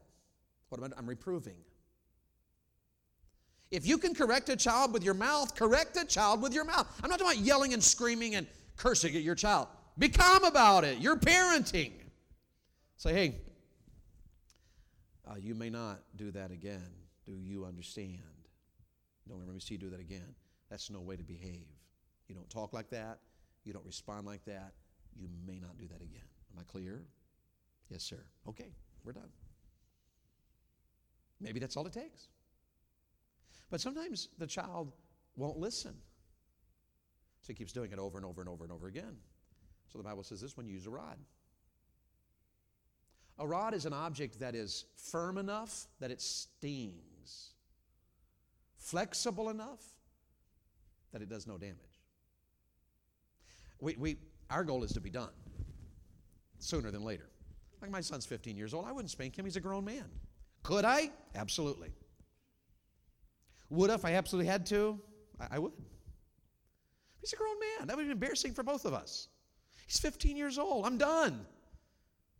What am I? I'm reproving. If you can correct a child with your mouth, correct a child with your mouth. I'm not talking about yelling and screaming and cursing at your child. Be calm about it. You're parenting. Say, hey, uh, you may not do that again. Do you understand? Don't let me see you do that again. That's no way to behave. You don't talk like that. You don't respond like that. You may not do that again. Am I clear? Yes, sir. Okay, we're done. Maybe that's all it takes. But sometimes the child won't listen. So he keeps doing it over and over and over and over again. So the Bible says this one use a rod. A rod is an object that is firm enough that it stings, flexible enough that it does no damage. We, we, our goal is to be done sooner than later. Like my son's 15 years old. I wouldn't spank him, he's a grown man. Could I? Absolutely. Would if I absolutely had to? I, I would. He's a grown man. That would be embarrassing for both of us. He's 15 years old. I'm done.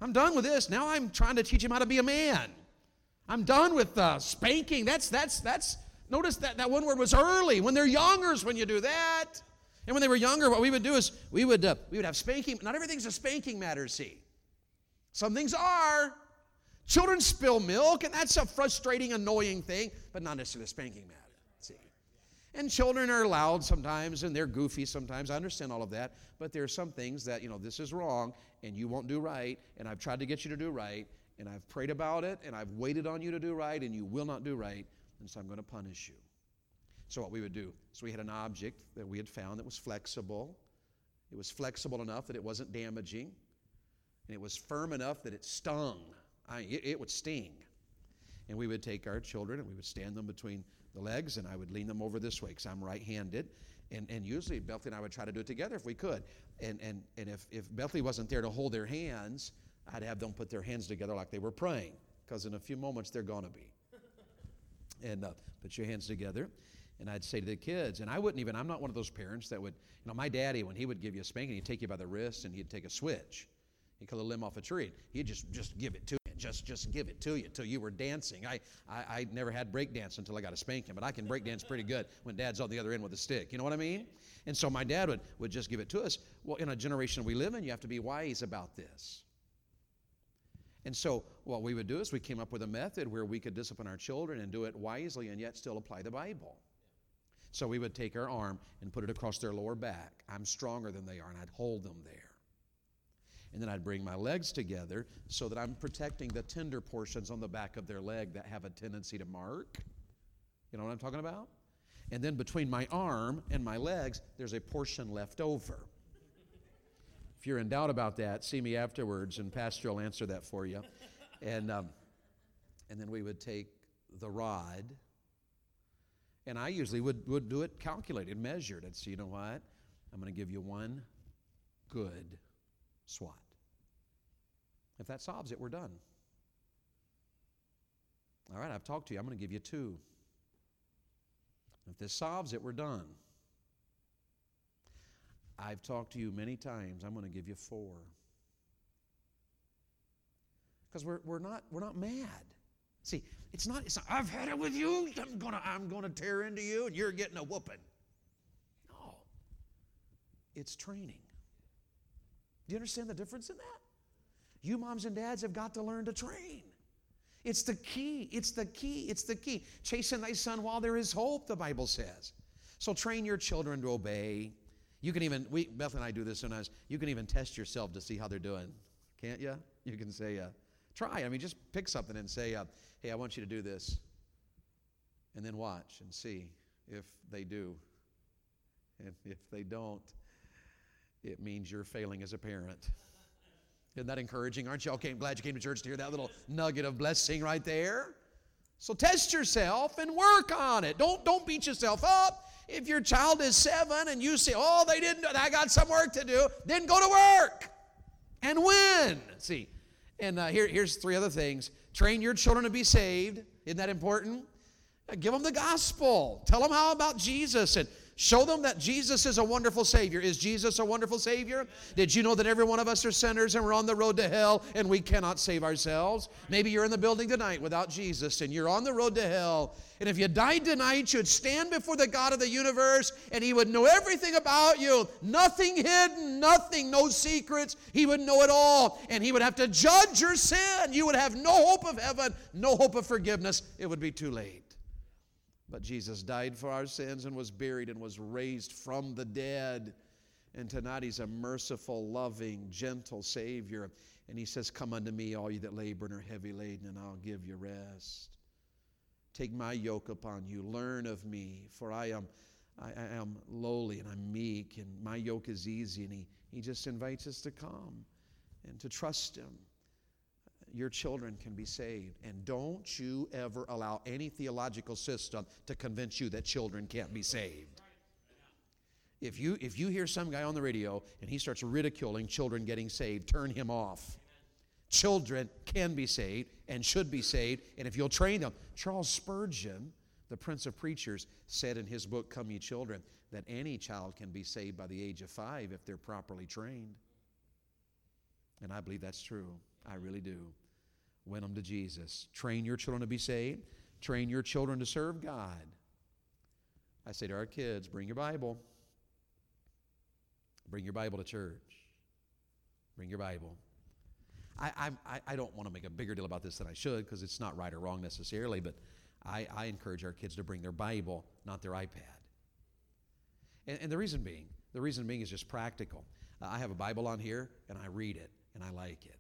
I'm done with this. Now I'm trying to teach him how to be a man. I'm done with spanking. That's, that's, that's, notice that that one word was early. When they're youngers, when you do that. And when they were younger, what we would do is we would, uh, we would have spanking. Not everything's a spanking matter, see. Some things are. Children spill milk, and that's a frustrating, annoying thing, but not necessarily a spanking matter. See? And children are loud sometimes and they're goofy sometimes. I understand all of that. But there are some things that, you know, this is wrong and you won't do right. And I've tried to get you to do right. And I've prayed about it and I've waited on you to do right and you will not do right. And so I'm going to punish you. So what we would do so we had an object that we had found that was flexible. It was flexible enough that it wasn't damaging. And it was firm enough that it stung. I, it, it would sting. And we would take our children and we would stand them between the legs and I would lean them over this way because I'm right handed. And, and usually Bethany and I would try to do it together if we could. And, and, and if, if Bethany wasn't there to hold their hands, I'd have them put their hands together like they were praying because in a few moments they're going to be. And uh, put your hands together. And I'd say to the kids, and I wouldn't even, I'm not one of those parents that would, you know, my daddy, when he would give you a spanking, he'd take you by the wrist and he'd take a switch. He'd cut a limb off a tree. He'd just, just give it to you. Just, just give it to you till you were dancing. I, I, I never had break dance until I got a spanking, but I can break dance pretty good when dad's on the other end with a stick. You know what I mean? And so my dad would, would just give it to us. Well, in a generation we live in, you have to be wise about this. And so, what we would do is we came up with a method where we could discipline our children and do it wisely and yet still apply the Bible. So, we would take our arm and put it across their lower back. I'm stronger than they are, and I'd hold them there. And then I'd bring my legs together so that I'm protecting the tender portions on the back of their leg that have a tendency to mark. You know what I'm talking about? And then between my arm and my legs, there's a portion left over. If you're in doubt about that, see me afterwards, and Pastor will answer that for you. And, um, and then we would take the rod, and I usually would, would do it calculated, measured. Say, you know what? I'm going to give you one good swat. If that solves it, we're done. All right, I've talked to you. I'm going to give you two. If this solves it, we're done. I've talked to you many times. I'm going to give you four. Because we're, we're, not, we're not mad. See, it's not, it's not, I've had it with you. I'm going to I'm going to tear into you and you're getting a whooping. No. It's training. Do you understand the difference in that? You moms and dads have got to learn to train. It's the key. It's the key. It's the key. Chasten thy son while there is hope, the Bible says. So train your children to obey. You can even, we, Beth and I do this sometimes, you can even test yourself to see how they're doing. Can't you? You can say, uh, try. I mean, just pick something and say, uh, hey, I want you to do this. And then watch and see if they do. And if they don't, it means you're failing as a parent. Isn't that encouraging? Aren't? Okay, I'm glad you came to church to hear that little nugget of blessing right there. So test yourself and work on it. Don't, don't beat yourself up. If your child is seven and you say, oh, they didn't, I got some work to do, then go to work and win. See, and uh, here, here's three other things. Train your children to be saved. Isn't that important? Give them the gospel. Tell them how about Jesus and Show them that Jesus is a wonderful Savior. Is Jesus a wonderful Savior? Did you know that every one of us are sinners and we're on the road to hell and we cannot save ourselves? Maybe you're in the building tonight without Jesus and you're on the road to hell. And if you died tonight, you'd stand before the God of the universe and He would know everything about you. Nothing hidden, nothing, no secrets. He would know it all. And He would have to judge your sin. You would have no hope of heaven, no hope of forgiveness. It would be too late. But Jesus died for our sins and was buried and was raised from the dead. And tonight he's a merciful, loving, gentle Savior. And he says, Come unto me, all you that labor and are heavy laden, and I'll give you rest. Take my yoke upon you. Learn of me, for I am, I, am lowly and I'm meek, and my yoke is easy. And he, he just invites us to come and to trust him your children can be saved. And don't you ever allow any theological system to convince you that children can't be saved. If you, if you hear some guy on the radio and he starts ridiculing children getting saved, turn him off. Children can be saved and should be saved, and if you'll train them, Charles Spurgeon, the Prince of Preachers, said in his book, Come Ye Children, that any child can be saved by the age of five if they're properly trained. And I believe that's true. I really do. Win them to Jesus. Train your children to be saved. Train your children to serve God. I say to our kids, bring your Bible. Bring your Bible to church. Bring your Bible. I, I, I don't want to make a bigger deal about this than I should because it's not right or wrong necessarily, but I, I encourage our kids to bring their Bible, not their iPad. And, and the reason being, the reason being is just practical. Uh, I have a Bible on here and I read it and I like it.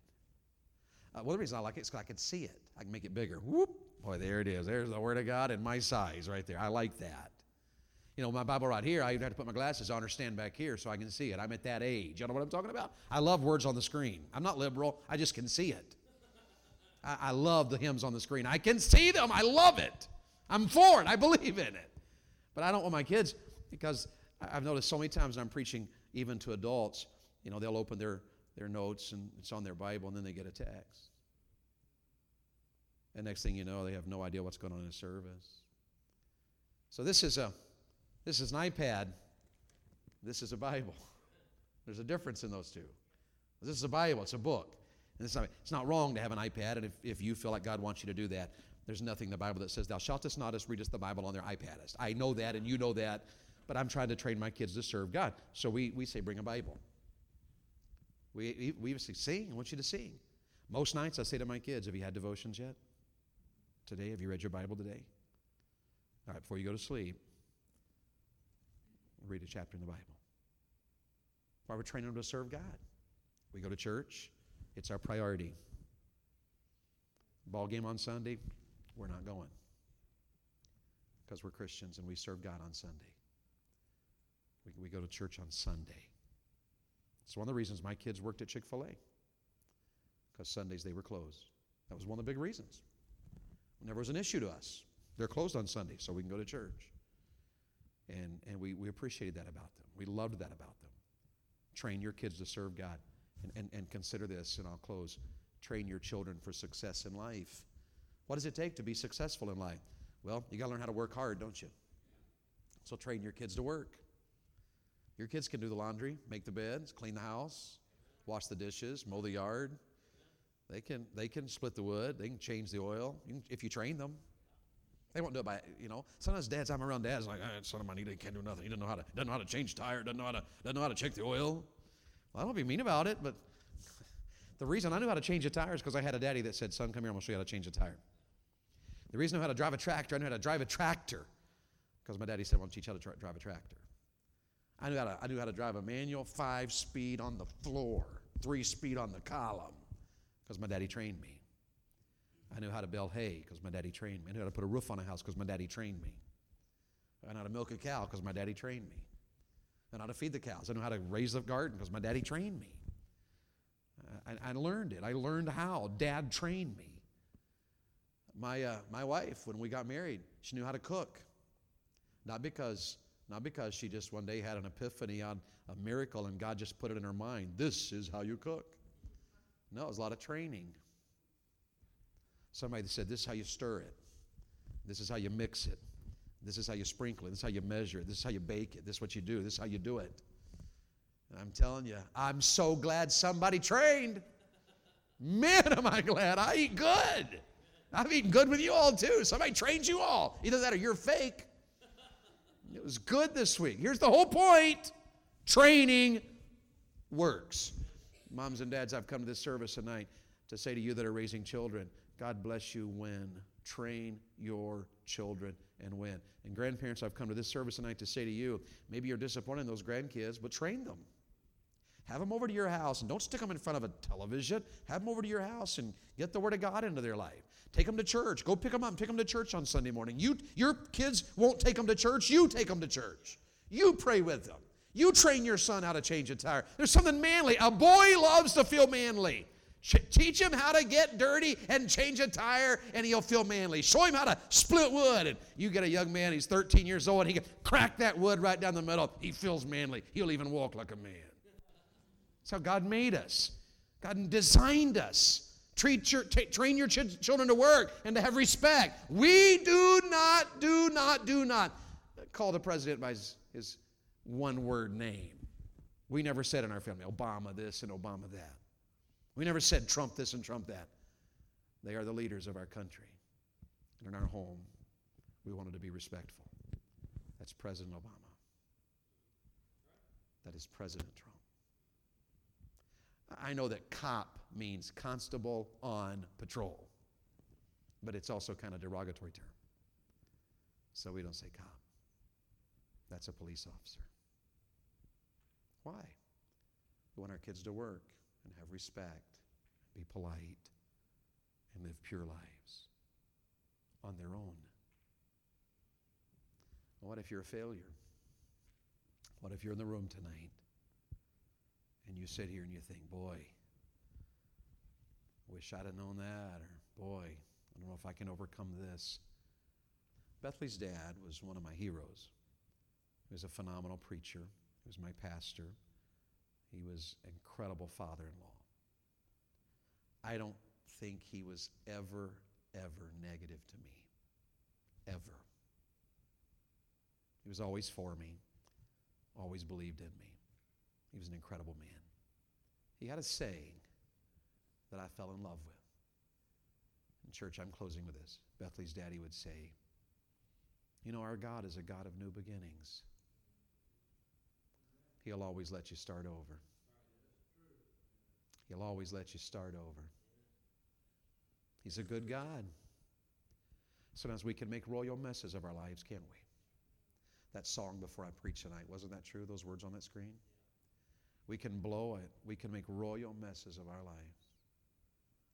Uh, well, the reason I like it is because I can see it. I can make it bigger. Whoop! Boy, there it is. There's the Word of God in my size right there. I like that. You know, my Bible right here, I even have to put my glasses on or stand back here so I can see it. I'm at that age. You know what I'm talking about? I love words on the screen. I'm not liberal, I just can see it. I, I love the hymns on the screen. I can see them. I love it. I'm for it. I believe in it. But I don't want my kids, because I've noticed so many times I'm preaching even to adults, you know, they'll open their their notes and it's on their Bible, and then they get a text. And next thing you know, they have no idea what's going on in the service. So this is a This is an iPad. This is a Bible. <laughs> There's a difference in those two. This is a Bible, it's a book. And it's not, it's not wrong to have an iPad, and if, if you feel like God wants you to do that, there's nothing in the Bible that says, Thou shalt us not us readest the Bible on their iPadist. I know that, and you know that, but I'm trying to train my kids to serve God. So we, we say, Bring a Bible. We, we say, Sing. I want you to sing. Most nights I say to my kids, Have you had devotions yet? Today? Have you read your Bible today? All right, before you go to sleep, read a chapter in the Bible. Why we're training them to serve God. We go to church, it's our priority. Ball game on Sunday, we're not going because we're Christians and we serve God on Sunday. We, we go to church on Sunday. It's one of the reasons my kids worked at Chick fil A because Sundays they were closed. That was one of the big reasons. Never was an issue to us. They're closed on Sunday, so we can go to church. And, and we, we appreciated that about them. We loved that about them. Train your kids to serve God. And, and, and consider this, and I'll close. Train your children for success in life. What does it take to be successful in life? Well, you got to learn how to work hard, don't you? So train your kids to work. Your kids can do the laundry, make the beds, clean the house, wash the dishes, mow the yard. They can, they can split the wood, they can change the oil can, if you train them. They won't do it by, you know. Sometimes dads, I'm around dads like, ah, son of mine, he can't do nothing. He doesn't know how to, doesn't know how to change tire, doesn't know how to, doesn't know how to check the oil. Well, I don't be mean about it, but <laughs> the reason I knew how to change a tire is because I had a daddy that said, son, come here, I'm to show you how to change a tire. The reason I know how to drive a tractor, I knew how to drive a tractor because my daddy said, I want to teach you how to tra- drive a tractor. I knew, how to, I knew how to drive a manual five speed on the floor, three speed on the column because my daddy trained me. I knew how to bale hay because my daddy trained me. I knew how to put a roof on a house because my daddy trained me. I knew how to milk a cow because my daddy trained me. I knew how to feed the cows. I knew how to raise the garden because my daddy trained me. I, I, learned it. I learned how. Dad trained me. My, uh, my wife, when we got married, she knew how to cook. Not because, not because she just one day had an epiphany on a miracle and God just put it in her mind. This is how you cook. No, it was a lot of training. Somebody said, This is how you stir it. This is how you mix it. This is how you sprinkle it. This is how you measure it. This is how you bake it. This is what you do. This is how you do it. And I'm telling you, I'm so glad somebody trained. Man, am I glad. I eat good. I've eaten good with you all too. Somebody trained you all. Either that or you're fake. It was good this week. Here's the whole point training works. Moms and dads, I've come to this service tonight to say to you that are raising children, God bless you when. Train your children and when. And grandparents, I've come to this service tonight to say to you, maybe you're disappointed in those grandkids, but train them. Have them over to your house and don't stick them in front of a television. Have them over to your house and get the Word of God into their life. Take them to church. Go pick them up. Take them to church on Sunday morning. You, your kids won't take them to church. You take them to church. You pray with them. You train your son how to change a tire. There's something manly. A boy loves to feel manly. Teach him how to get dirty and change a tire, and he'll feel manly. Show him how to split wood. And you get a young man, he's 13 years old, and he can crack that wood right down the middle. He feels manly. He'll even walk like a man. That's how God made us. God designed us. Your, t- train your ch- children to work and to have respect. We do not, do not, do not call the president by his, his one word name. We never said in our family, Obama this and Obama that. We never said Trump this and Trump that. They are the leaders of our country. And in our home, we wanted to be respectful. That's President Obama. That is President Trump. I know that cop means constable on patrol, but it's also kind of derogatory term. So we don't say cop. That's a police officer. Why? We want our kids to work and have respect, be polite, and live pure lives on their own. What if you're a failure? What if you're in the room tonight and you sit here and you think, boy, wish I'd have known that, or boy, I don't know if I can overcome this. Bethany's dad was one of my heroes. He was a phenomenal preacher. He was my pastor. He was an incredible father in law. I don't think he was ever, ever negative to me. Ever. He He was always for me, always believed in me. He was an incredible man. He had a saying that I fell in love with. In church, I'm closing with this. Bethany's daddy would say, You know, our God is a God of new beginnings. He'll always let you start over. He'll always let you start over. He's a good God. Sometimes we can make royal messes of our lives, can't we? That song before I preach tonight, wasn't that true? Those words on that screen? We can blow it. We can make royal messes of our lives.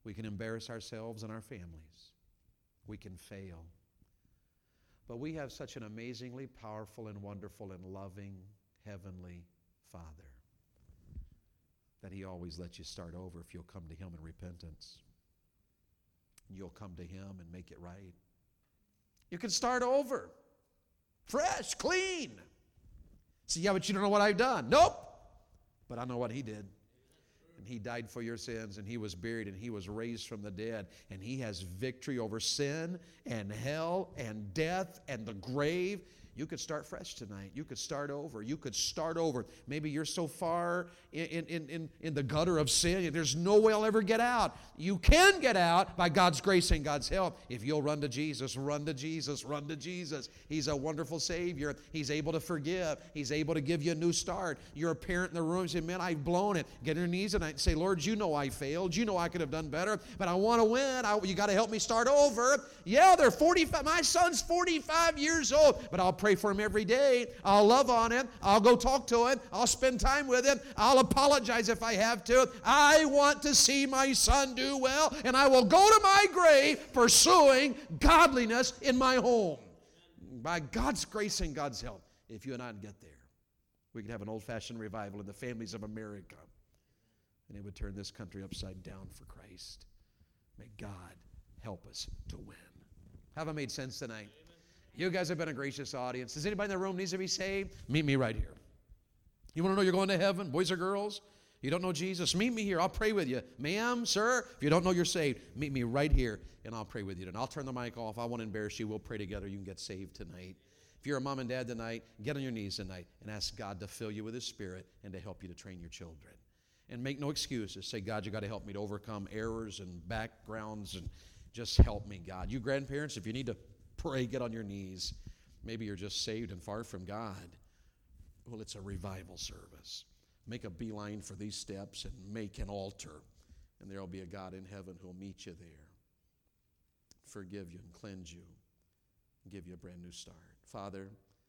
We can embarrass ourselves and our families. We can fail. But we have such an amazingly powerful and wonderful and loving Heavenly Father that He always lets you start over if you'll come to Him in repentance. You'll come to Him and make it right. You can start over, fresh, clean. See, yeah, but you don't know what I've done. Nope. But I know what He did. And He died for your sins, and He was buried, and He was raised from the dead. And He has victory over sin and hell and death and the grave. You could start fresh tonight. You could start over. You could start over. Maybe you're so far in, in, in, in the gutter of sin, there's no way I'll ever get out. You can get out by God's grace and God's help. If you'll run to Jesus, run to Jesus, run to Jesus. He's a wonderful Savior. He's able to forgive, He's able to give you a new start. You're a parent in the room, say, Man, I've blown it. Get on your knees and say, Lord, you know I failed. You know I could have done better, but I want to win. I, you got to help me start over. Yeah, they're 45. My son's 45 years old, but I'll pray for him every day. I'll love on him. I'll go talk to him. I'll spend time with him. I'll apologize if I have to. I want to see my son do well, and I will go to my grave pursuing godliness in my home. By God's grace and God's help, if you and I get there, we could have an old fashioned revival in the families of America, and it would turn this country upside down for Christ. May God help us to win. Have I made sense tonight? You guys have been a gracious audience. Does anybody in the room needs to be saved? Meet me right here. You want to know you're going to heaven, boys or girls? You don't know Jesus? Meet me here. I'll pray with you. Ma'am, sir, if you don't know you're saved, meet me right here and I'll pray with you. And I'll turn the mic off. I won't embarrass you. We'll pray together. You can get saved tonight. If you're a mom and dad tonight, get on your knees tonight and ask God to fill you with His Spirit and to help you to train your children. And make no excuses. Say, God, you got to help me to overcome errors and backgrounds and just help me, God. You grandparents, if you need to pray, get on your knees. Maybe you're just saved and far from God. Well, it's a revival service. Make a beeline for these steps and make an altar, and there will be a God in heaven who will meet you there, forgive you and cleanse you, and give you a brand new start. Father,